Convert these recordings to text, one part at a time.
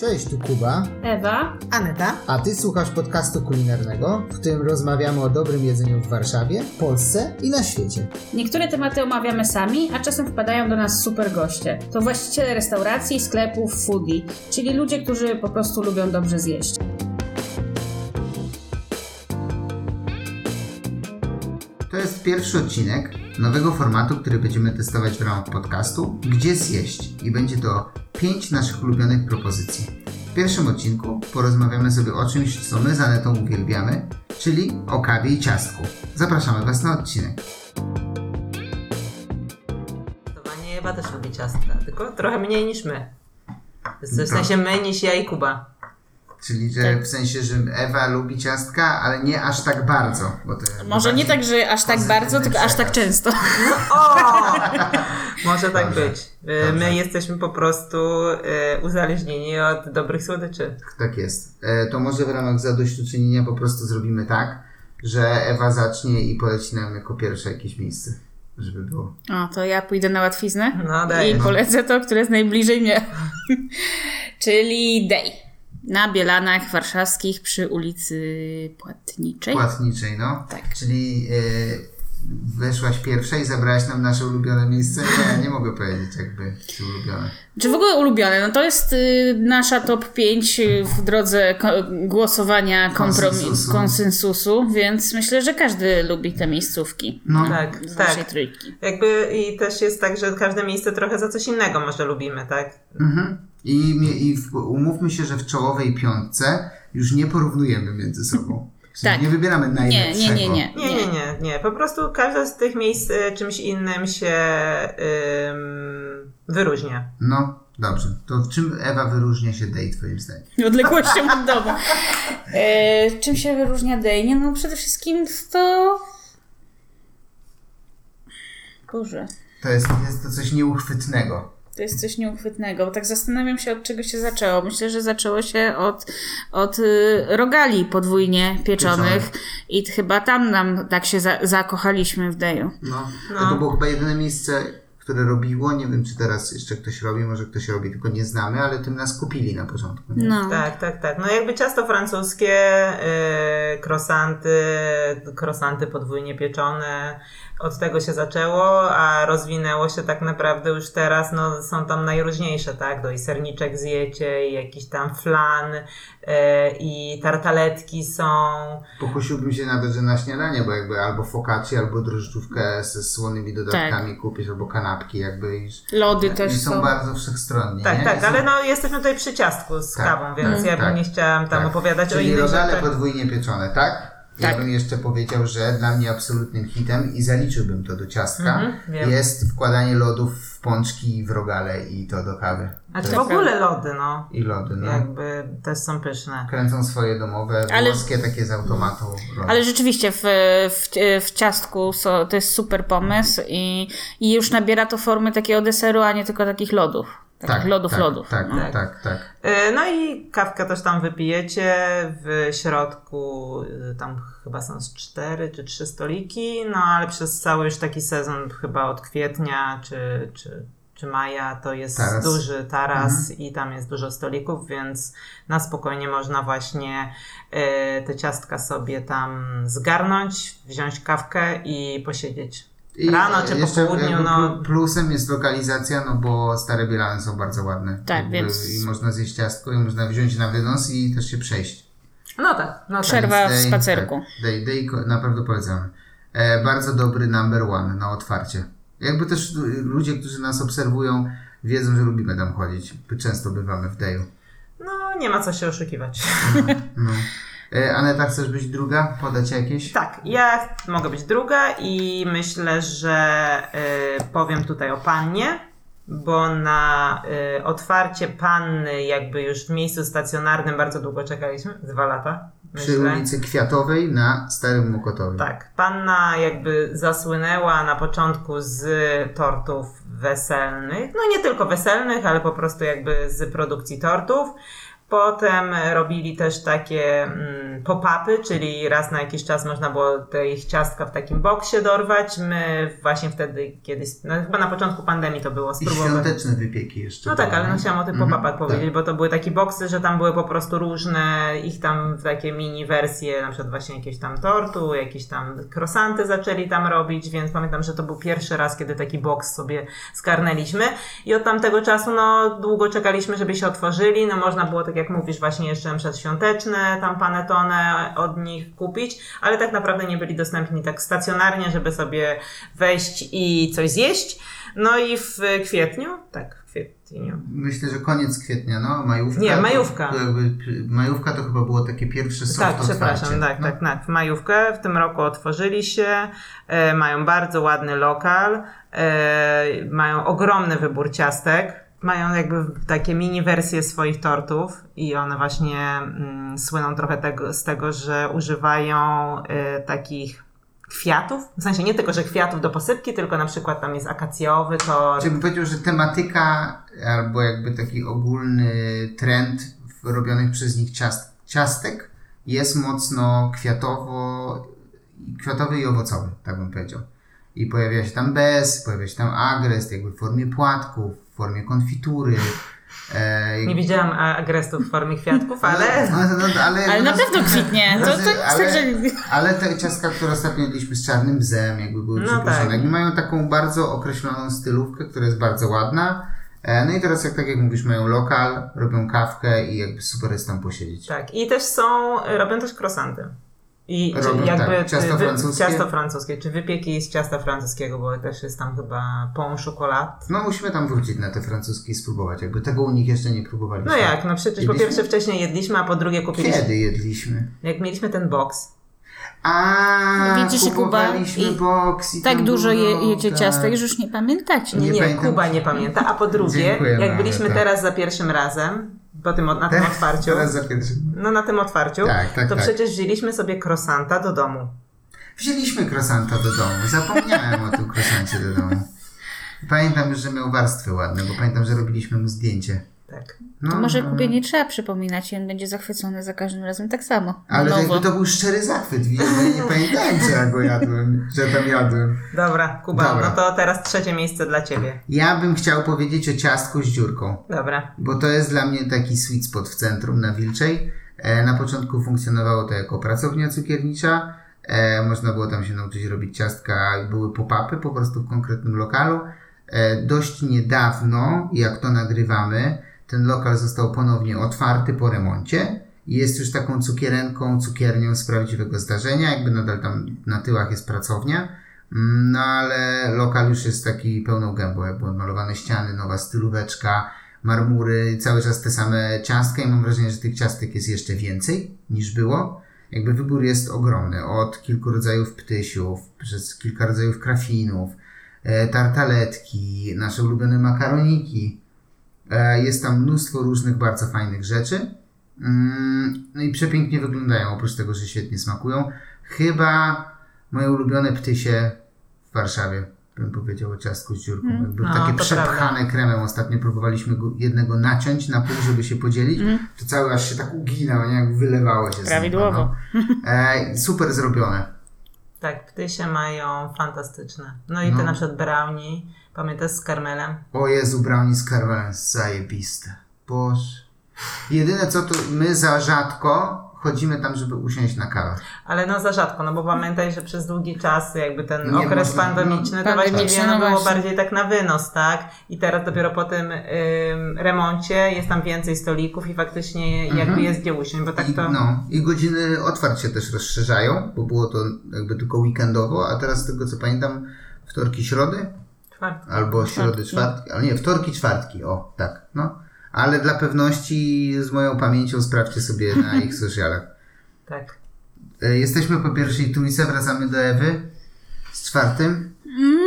Cześć, tu Kuba, Ewa, Aneta. a ty słuchasz podcastu kulinarnego, w którym rozmawiamy o dobrym jedzeniu w Warszawie, Polsce i na świecie. niektóre tematy omawiamy sami, a czasem wpadają do nas super goście. To właściciele restauracji, sklepów, foodie, czyli ludzie, którzy po prostu lubią dobrze zjeść. To jest pierwszy odcinek nowego formatu, który będziemy testować w ramach podcastu Gdzie zjeść? I będzie to pięć naszych ulubionych propozycji. W pierwszym odcinku porozmawiamy sobie o czymś, co my z Anetą uwielbiamy, czyli o kawie i ciastku. Zapraszamy Was na odcinek. Ewa też lubi ciastka, tylko trochę mniej niż my. W sensie my niż ja i Kuba. Czyli, że w sensie, że Ewa lubi ciastka, ale nie aż tak bardzo. Bo to Może nie tak, że aż tak bardzo, tylko aż tak często. O! Może tak Dobrze. być. Y, Dobrze. My jesteśmy po prostu y, uzależnieni od dobrych słodyczy. Tak jest. E, to może w ramach zadośćuczynienia po prostu zrobimy tak, że Ewa zacznie i poleci nam jako pierwsze jakieś miejsce, żeby było. O, to ja pójdę na łatwiznę No i polecę to, które jest najbliżej mnie. czyli Day. Na Bielanach Warszawskich przy ulicy Płatniczej. Płatniczej, no. Tak. Czyli e, weszłaś pierwsza i zabrałaś nam nasze ulubione miejsce. Nie, nie mogę powiedzieć jakby, czy ulubione. Czy w ogóle ulubione? No to jest y, nasza top 5 w drodze ko- głosowania kompromis- Konsensusu. konsensusu, więc myślę, że każdy lubi te miejscówki. No, Tak, Z tak. naszej trójki. Jakby i też jest tak, że każde miejsce trochę za coś innego może lubimy, tak? Mhm. I, i w, umówmy się, że w czołowej piątce już nie porównujemy między sobą. Tak. Nie wybieramy Nie, najlepszego. nie, nie, nie. Nie, nie, nie, nie. Po prostu każde z tych miejsc y, czymś innym się ym, wyróżnia. No, dobrze. To w czym Ewa wyróżnia się Day, twoim zdaniem? Odległością od domu. E, czym się wyróżnia Day? Nie, no przede wszystkim to... Boże, To jest, jest to coś nieuchwytnego. To jest coś nieuchwytnego. Bo tak zastanawiam się, od czego się zaczęło. Myślę, że zaczęło się od, od y, rogali podwójnie pieczonych Pieczonych. i chyba tam nam tak się za, zakochaliśmy w Deju. No. No. To było chyba jedyne miejsce, które robiło. Nie wiem, czy teraz jeszcze ktoś robi, może ktoś robi, tylko nie znamy, ale tym nas kupili na początku. nie? No. Tak, tak, tak. No jakby ciasto francuskie, yy, krosanty, krosanty podwójnie pieczone. Od tego się zaczęło, a rozwinęło się tak naprawdę już teraz, no są tam najróżniejsze, tak? No i serniczek zjecie, i jakiś tam flan, yy, i tartaletki są. Pokusiłbym się nawet, że na śniadanie, bo jakby albo focaccia, albo drożdżówkę ze słonymi dodatkami kupić, albo kanapki jakby i, Lody też i są, są. bardzo wszechstronni. Tak, nie? tak, I są- ale no jesteśmy tutaj przy ciastku z Tak, kawą, więc tak, ja bym tak, nie chciałam tam tak. opowiadać o Czyli innych rogale rzeczach. podwójnie pieczone, tak? Ja Tak. bym jeszcze powiedział, że dla mnie absolutnym hitem i zaliczyłbym to do ciastka, Mhm, jest wkładanie lodów w pączki, w rogale i to do kawy. A To czy w jest- ogóle lody, no. I lody, no. Jakby też są pyszne. Kręcą swoje domowe, Ale- włoskie takie z automatu. lody. Ale rzeczywiście w, w, w ciastku so, to jest super pomysł i, i już nabiera to formy takiego deseru, a nie tylko takich lodów. Lodów, tak, lodów. Tak, no. tak, tak, tak. Y, No i kawkę też tam wypijecie. W środku y, tam chyba są z cztery czy trzy stoliki, no ale przez cały już taki sezon, chyba od kwietnia czy, czy, czy maja, to jest Taras. duży taras Mhm. i tam jest dużo stolików, więc na spokojnie można właśnie y, te ciastka sobie tam zgarnąć, wziąć kawkę i posiedzieć. I Rano czy po południu, no. plu- Plusem jest lokalizacja, no bo stare Bielany są bardzo ładne. Tak, Jakby więc- I można zjeść ciastko, i można wziąć na wynos i też się przejść. No tak, no tak. Przerwa w Day- spacerku. Tak, day, day, ko- naprawdę polecamy. E, bardzo dobry number one na otwarcie. Jakby też ludzie, którzy nas obserwują, wiedzą, że lubimy tam chodzić. Często bywamy w Dayu. No nie ma co się oszukiwać. No. E, Aneta, chcesz być druga? Podać jakieś? Tak, ja mogę być druga i myślę, że y, powiem tutaj o pannie, bo na y, otwarcie panny, jakby już w miejscu stacjonarnym, bardzo długo czekaliśmy dwa lata. Przy Myślę. ulicy Kwiatowej na Starym Mokotowie. Tak, panna jakby zasłynęła na początku z tortów weselnych, no nie tylko weselnych, ale po prostu jakby z produkcji tortów. Potem robili też takie mm, pop-upy, czyli raz na jakiś czas można było te ich ciastka w takim boksie dorwać. My właśnie wtedy kiedyś, no chyba na początku pandemii to było, I spróbować. świąteczne wypieki jeszcze. No tak, ale no chciałam o tych Mhm, pop-upach powiedzieć, tak. bo to były takie boksy, że tam były po prostu różne, ich tam takie mini wersje, na przykład właśnie jakieś tam tortu, jakieś tam krosanty zaczęli tam robić, więc pamiętam, że to był pierwszy raz, kiedy taki boks sobie skarnęliśmy i od tamtego czasu no długo czekaliśmy, żeby się otworzyli, no można było, tak jak mówisz, właśnie jeszcze przedświąteczne tam panetone od nich kupić, ale tak naprawdę nie byli dostępni tak stacjonarnie, żeby sobie wejść i coś zjeść. No i w kwietniu, tak, w kwietniu, Myślę, że koniec kwietnia, no, majówka. Nie, majówka. To, jakby, majówka to chyba było takie pierwsze soft Tak, przepraszam, tak, no. tak, tak. W majówkę w tym roku otworzyli się, e, mają bardzo ładny lokal, e, mają ogromny wybór ciastek. Mają jakby takie mini wersje swoich tortów i one właśnie mm, słyną trochę tego, z tego, że używają e, takich kwiatów. W sensie nie tylko, że kwiatów do posypki, tylko na przykład tam jest akacjowy tort. Czy bym powiedział, że tematyka albo jakby taki ogólny trend robionych przez nich ciast, ciastek jest mocno kwiatowo, kwiatowy i owocowy, tak bym powiedział. I pojawia się tam bez, pojawia się tam agres, jakby w formie płatków, w formie konfitury. E, Nie widziałam a- agrestów w formie kwiatków, ale... No, no, no, ale, Ale na no, pewno kwitnie. To, to ale, że... ale te ciastka, które ostatnio jedliśmy z czarnym bzem, jakby były No tak. jakby mają taką bardzo określoną stylówkę, która jest bardzo ładna. E, No i teraz, jak tak jak mówisz, mają lokal, robią kawkę i jakby super jest tam posiedzieć. Tak, i też są, robią też croissanty. I Robią, jakby tak, ciasto wy- francuskie. ciasto francuskie, czy wypieki z ciasta francuskiego, bo też jest tam chyba pont chocolat. No musimy tam wrócić na te francuskie i spróbować, jakby tego u nich jeszcze nie próbowaliśmy. No jak, no przecież po Jedliśmy? pierwsze wcześniej jedliśmy, a po drugie kupiliśmy. Kiedy jedliśmy? Jak mieliśmy ten box. A, Widzisz, Kuba, i boks i Tak dużo je, było, jecie tak. ciastek, że już nie pamiętacie. Nie, Nie nie. Kuba nie pamięta. A po drugie, jak byliśmy tak. teraz za pierwszym razem, po tym, na tym otwarciu, Teraz no na tym otwarciu, Tak, tak, to tak. przecież wzięliśmy sobie croissanta do domu. Wzięliśmy krosanta do domu. Zapomniałem o tym krosancie do domu. Pamiętam już, że miał warstwy ładne, bo pamiętam, że robiliśmy mu zdjęcie. Tak. No, To może no. Kubie nie trzeba przypominać i on będzie zachwycony za każdym razem tak samo. Ale nowo. jakby to był szczery zachwyt, bo ja nie pamiętałem, że ja go jadłem, że tam jadłem. Dobra, Kuba, Dobra. no to teraz trzecie miejsce dla ciebie. Ja bym chciał powiedzieć o ciastku z dziurką, Dobra. bo to jest dla mnie taki sweet spot w centrum na Wilczej. E, na początku funkcjonowało to jako pracownia cukiernicza. E, można było tam się nauczyć robić ciastka, były pop-upy po prostu w konkretnym lokalu. E, dość niedawno, jak to nagrywamy, ten lokal został ponownie otwarty po remoncie i jest już taką cukierenką, cukiernią z prawdziwego zdarzenia, jakby nadal tam na tyłach jest pracownia. Mm, No ale lokal już jest taki pełną gębą, jakby odmalowane ściany, nowa stylóweczka, marmury, cały czas te same ciastka i mam wrażenie, że tych ciastek jest jeszcze więcej niż było. Jakby wybór jest ogromny, od kilku rodzajów ptysiów, przez kilka rodzajów krafinów, e, tartaletki, nasze ulubione makaroniki. E, jest tam mnóstwo różnych bardzo fajnych rzeczy. Mm, No i przepięknie wyglądają, oprócz tego, że świetnie smakują. Chyba moje ulubione ptysie w Warszawie, bym powiedział o ciastku z dziurką. Jakby No, takie przepchane kremem. Ostatnio próbowaliśmy go, jednego naciąć na pół, żeby się podzielić. Mm. To cały aż się tak uginał, nie? Jak wylewało się Prawidłowo. No. E, super zrobione. Tak, ptysie mają fantastyczne. No i No. te na przykład brownie, pamiętasz z karmelem? O Jezu, brownie z karmelem, zajebiste. Boże. Jedyne co to my za rzadko chodzimy tam, żeby usiąść na kawę. Ale no za rzadko, no bo pamiętaj, że przez długi czas jakby ten Nie okres można- pandemiczny to Pandemiczny, właściwie no no było bardziej tak na wynos, tak? I teraz dopiero po tym ym, remoncie jest tam więcej stolików i faktycznie jakby Mhm. jest gdzie usiąść, bo tak I, to... no, I godziny otwarć się też rozszerzają, bo było to jakby tylko weekendowo, a teraz z tego co pamiętam wtorki, środy, Czwartki. albo środy, czwartki, ale nie, wtorki, czwartki, o tak, no. Ale dla pewności z moją pamięcią sprawdźcie sobie na ich socialach. Tak. E, Jesteśmy po pierwszej trójce, wracamy do Ewy z czwartym. Mm,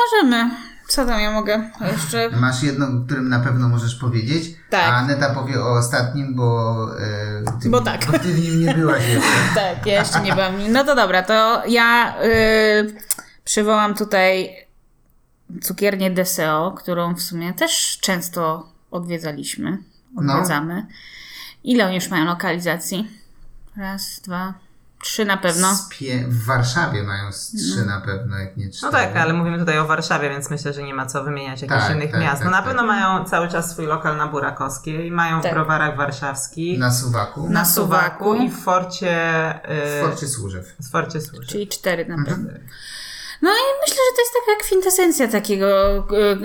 możemy. Co tam ja mogę jeszcze? Masz jedno, o którym na pewno możesz powiedzieć, Tak. a Aneta powie o ostatnim, bo, e, ty, Bo tak. bo ty w nim nie byłaś jeszcze. Tak, ja jeszcze nie byłam. No to dobra, to ja y, przywołam tutaj cukiernię Deseo, którą w sumie też często odwiedzaliśmy, No. odwiedzamy. Ile oni już mają lokalizacji? Raz, dwa, trzy na pewno. Z pie- w Warszawie mają z trzy na pewno, jak nie No cztery. tak, ale mówimy tutaj o Warszawie, więc myślę, że nie ma co wymieniać jakichś Tak, innych tak, miast. No tak, na pewno tak. mają cały czas swój lokal na Burakowskiej, mają w Tak. browarach warszawskich, na, Suwaku, Na Suwaku i w Forcie, w y, Forcie Służew. w Forcie Służb. Czyli cztery na pewno. Mhm. No i myślę, że to jest taka kwintesencja takiego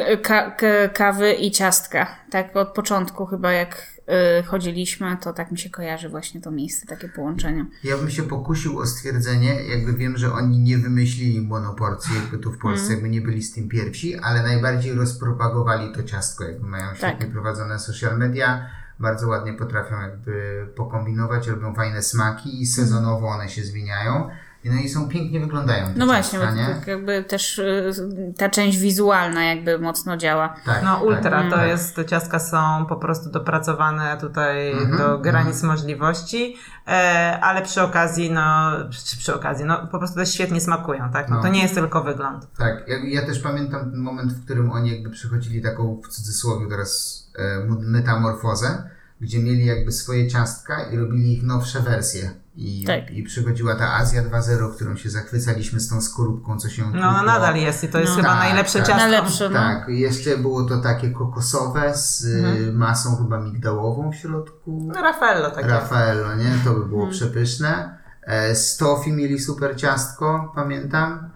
e, ka- ka- kawy i ciastka. Tak od początku chyba jak e, chodziliśmy, to tak mi się kojarzy właśnie to miejsce, takie połączenie. Ja bym się pokusił o stwierdzenie, jakby wiem, że oni nie wymyślili monoporcji jakby tu w Polsce, Mhm. jakby nie byli z tym pierwsi, ale najbardziej rozpropagowali to ciastko, jakby mają Tak. świetnie prowadzone social media, bardzo ładnie potrafią jakby pokombinować, robią fajne smaki i sezonowo one się zmieniają. I No i są pięknie wyglądają. No właśnie, bo ciastka, tak jakby też e, ta część wizualna jakby mocno działa. Tak, No ultra, tak. to jest, te ciastka są po prostu dopracowane tutaj Mhm, do granic możliwości, e, ale przy okazji, no, przy, przy okazji, no po prostu też świetnie smakują, tak? No, No. to nie jest tylko wygląd. Tak, ja, ja też pamiętam ten moment, w którym oni jakby przechodzili taką w cudzysłowie teraz e, metamorfozę, gdzie mieli jakby swoje ciastka i robili ich nowsze wersje. I, Tak. i przychodziła ta Azja 2.0, którą się zachwycaliśmy z tą skorupką, co się No, no tłukło. nadal jest i to jest No. chyba Tak, najlepsze tak. ciastko. Najlepsze, no. Tak, jeszcze było to takie kokosowe z Mhm. masą chyba migdałową w środku. No Raffaello takie. Raffaello, nie? To by było Mhm. przepyszne. E, z tofi mieli super ciastko, pamiętam.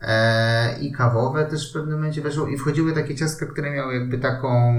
E, I kawowe też w pewnym momencie weszło. I wchodziły takie ciastka, które miały jakby taką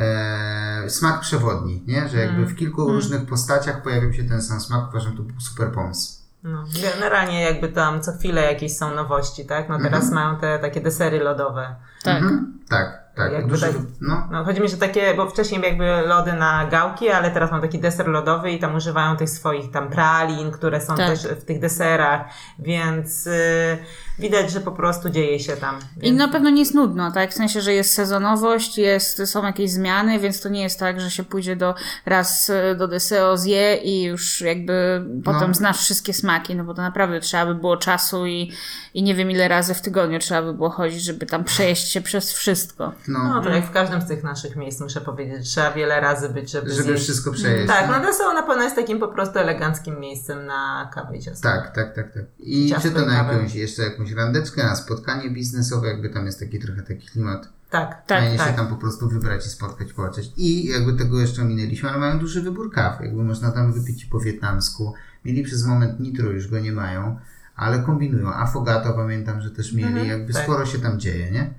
e, smak przewodni, nie? Że jakby w kilku różnych postaciach pojawił się ten sam smak. Uważam, to był super pomysł. No, generalnie jakby tam co chwilę jakieś są nowości, tak? No teraz Mhm. mają te takie desery lodowe. Tak. Mhm. Tak, tak. Jakby Duży, tak- no, No, chodzi mi, że takie, bo wcześniej jakby lody na gałki, ale teraz mam taki deser lodowy i tam używają tych swoich tam pralin, które są Tak. też w tych deserach, więc y, widać, że po prostu dzieje się tam. I Więc, na pewno nie jest nudno, tak? W sensie, że jest sezonowość, jest, są jakieś zmiany, więc to nie jest tak, że się pójdzie do raz e, do Deseo zje i już jakby potem No. znasz wszystkie smaki, no bo to naprawdę trzeba by było czasu i, i nie wiem ile razy w tygodniu trzeba by było chodzić, żeby tam przejeść się przez wszystko. no no, to jak w każdym z tych naszych miejsc muszę powiedzieć, trzeba wiele razy być, żeby, żeby zjeść. wszystko przejeść. Tak, no. no Deseo na pewno jest takim po prostu eleganckim miejscem na kawę i ciasto. Tak, tak, tak, tak. I Ciasto czy to i na jakąś, jeszcze jakąś randeczkę, na spotkanie biznesowe, jakby tam jest taki trochę taki klimat. Tak, Tak, Fajnie się tak. tam po prostu wybrać i spotkać, połączyć. I jakby tego jeszcze minęliśmy, ale mają duży wybór kaw. Jakby można tam wypić po wietnamsku. Mieli przez moment nitro, już go nie mają, ale kombinują. Affogato pamiętam, że też mieli. Mhm, jakby tak. sporo się tam dzieje, nie?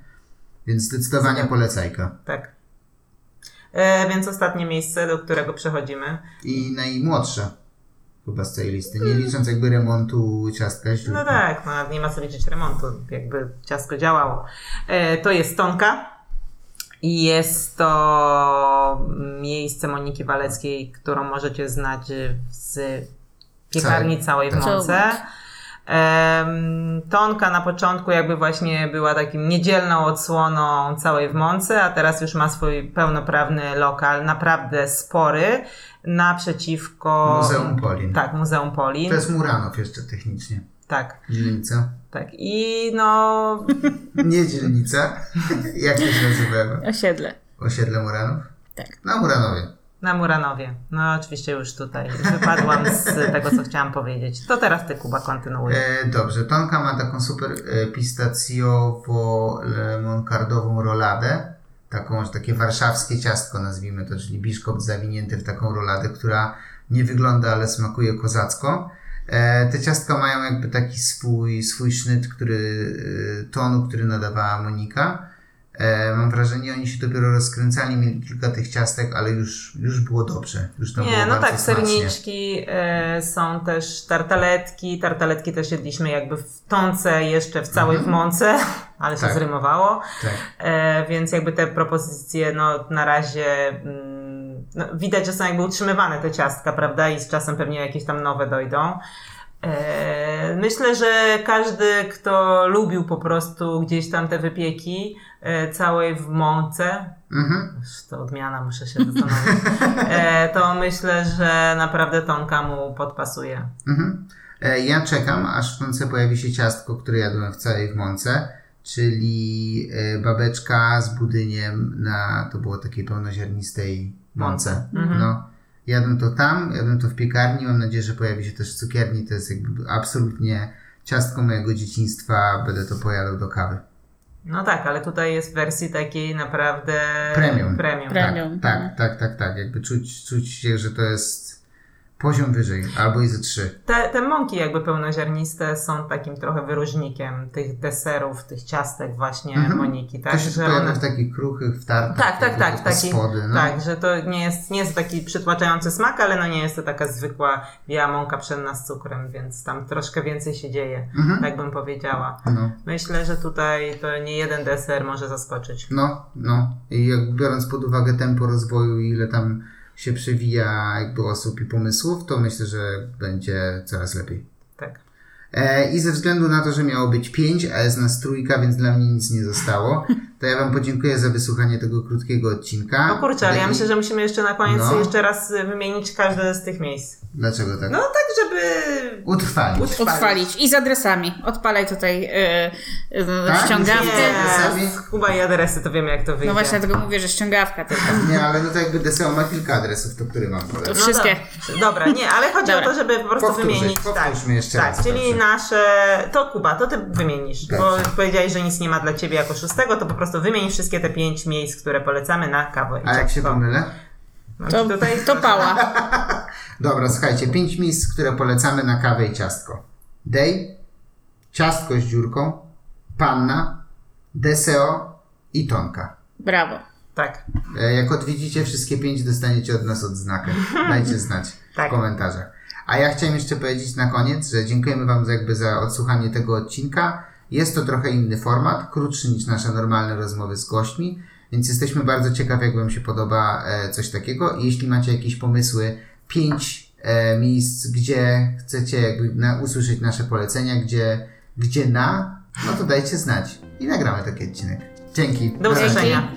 Więc zdecydowanie polecajka. tak. E, więc ostatnie miejsce, do którego przechodzimy. I najmłodsza chyba z tej listy, nie licząc jakby remontu ciastka źródła. No tak, no, nie ma co liczyć remontu, jakby ciasko działało. E, to jest Tonka i jest to miejsce Moniki Waleckiej, którą możecie znać z piekarni całej w Tak. Mące. Tonka na początku jakby właśnie była takim niedzielną odsłoną całej w Mące, a teraz już ma swój pełnoprawny lokal, naprawdę spory, naprzeciwko... Muzeum Polin. Tak, Muzeum Polin. To jest Muranów jeszcze technicznie. Tak, Dzielnica. tak. I no, Nie dzielnica. Jak to się nazywa? Osiedle. Osiedle Muranów? Tak. Na Muranowie. Na Muranowie. No oczywiście już tutaj wypadłam z tego, co chciałam powiedzieć. To teraz ty, Kuba, kontynuuj. E, dobrze, Tonka ma taką super e, pistacjowo-monkardową roladę. Taką, takie warszawskie ciastko nazwijmy to, czyli biszkopt zawinięty w taką roladę, która nie wygląda, ale smakuje kozacko. E, te ciastka mają jakby taki swój, swój sznyt, który, e, tonu, który nadawała Monika. E, mam wrażenie, oni się dopiero rozkręcali, mieli kilka tych ciastek, ale już, już było dobrze. Już to Nie, no tak, smacznie. serniczki, e, są też tartaletki. Tartaletki też jedliśmy jakby w tonce, jeszcze w całej w mące, ale się Tak. zrymowało. Tak. E, więc jakby te propozycje, no na razie mm, no, widać, że są jakby utrzymywane te ciastka, prawda? I z czasem pewnie jakieś tam nowe dojdą. E, myślę, że każdy, kto lubił po prostu gdzieś tam te wypieki całej w mące, Mhm. To odmiana, muszę się zastanowić, e, to myślę, że naprawdę tonka mu podpasuje. Mhm. E, Ja czekam, aż w końcu pojawi się ciastko, które jadłem w całej w mące, czyli e, babeczka z budyniem na, to było takiej pełnoziarnistej mące. Mhm. No. Jadłem to tam, jadłem to w piekarni. Mam nadzieję, że pojawi się też w cukierni. To jest jakby absolutnie ciastko mojego dzieciństwa. Będę to pojadał do kawy. No tak, ale tutaj jest w wersji takiej naprawdę Premium. premium. Pre- Premium. Tak, tak, tak, tak, tak. Jakby czuć, czuć się, że to jest poziom wyżej, albo i ze trzy. Te, te mąki jakby pełnoziarniste są takim trochę wyróżnikiem tych deserów, tych ciastek właśnie Mhm. Moniki, tak? to się Że pojawia one- w takich kruchych, w tartach. Tak, tak, tak. jakby Taki, Spody, no. Tak, że to nie jest, nie jest taki przytłaczający smak, ale no nie jest to taka zwykła biała mąka pszenna z cukrem, więc tam troszkę więcej się dzieje, Mhm. tak bym powiedziała. No, Myślę, że tutaj to nie jeden deser może zaskoczyć. no, no. I jak biorąc pod uwagę tempo rozwoju i ile tam się przewija jakby osób i pomysłów, to myślę, że będzie coraz lepiej. Tak. E, I ze względu na to, że miało być 5, a jest nas trójka, więc dla mnie nic nie zostało, to ja Wam podziękuję za wysłuchanie tego krótkiego odcinka. No kurczę, ale ja myślę, że musimy jeszcze na koniec No. jeszcze raz y, wymienić każde z tych miejsc. Dlaczego tak? No tak, żeby Utrwalić. utrwalić. Odpalić. I z adresami. Odpalaj tutaj yy, yy, Tak? ściągawkę. Nie, Kuba i adresy, to wiemy jak to wyjdzie. No właśnie dlatego mówię, że ściągawka tylko. Nie, ale no to jakby Deseo ma kilka adresów, to który mam To polecić? wszystkie. Dobra, dobra, nie, ale chodzi Dobra. o to, żeby po prostu Powtórzyć, wymienić. powtórzmy tak, jeszcze tak, raz, czyli proszę. nasze. To Kuba, to ty wymienisz, bo Dobrze. powiedziałeś, że nic nie ma dla ciebie jako szóstego, to po prostu wymień wszystkie te pięć miejsc, które polecamy na kawę. i A jak się pomylę? No, To, tutaj to pała. Dobra, słuchajcie, pięć miejsc, które polecamy na kawę i ciastko. Day, ciastko z dziurką, panna, deseo i tonka. Brawo. Tak. E, Jak odwiedzicie wszystkie pięć, dostaniecie od nas odznakę. Dajcie znać w Tak. komentarzach. A ja chciałem jeszcze powiedzieć na koniec, że dziękujemy Wam za, jakby za odsłuchanie tego odcinka. Jest to trochę inny format, krótszy niż nasze normalne rozmowy z gośćmi, więc jesteśmy bardzo ciekawi, jak Wam się podoba e, coś takiego. I jeśli macie jakieś pomysły, pięć e, miejsc, gdzie chcecie jakby na, usłyszeć nasze polecenia, gdzie, gdzie na, no to dajcie znać i nagramy taki odcinek. Dzięki. Do usłyszenia.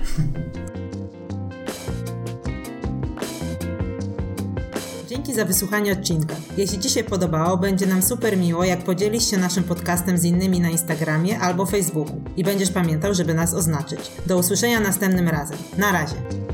Dzięki za wysłuchanie odcinka. Jeśli Ci się podobało, będzie nam super miło, jak podzielisz się naszym podcastem z innymi na Instagramie albo Facebooku i będziesz pamiętał, żeby nas oznaczyć. Do usłyszenia następnym razem. Na razie.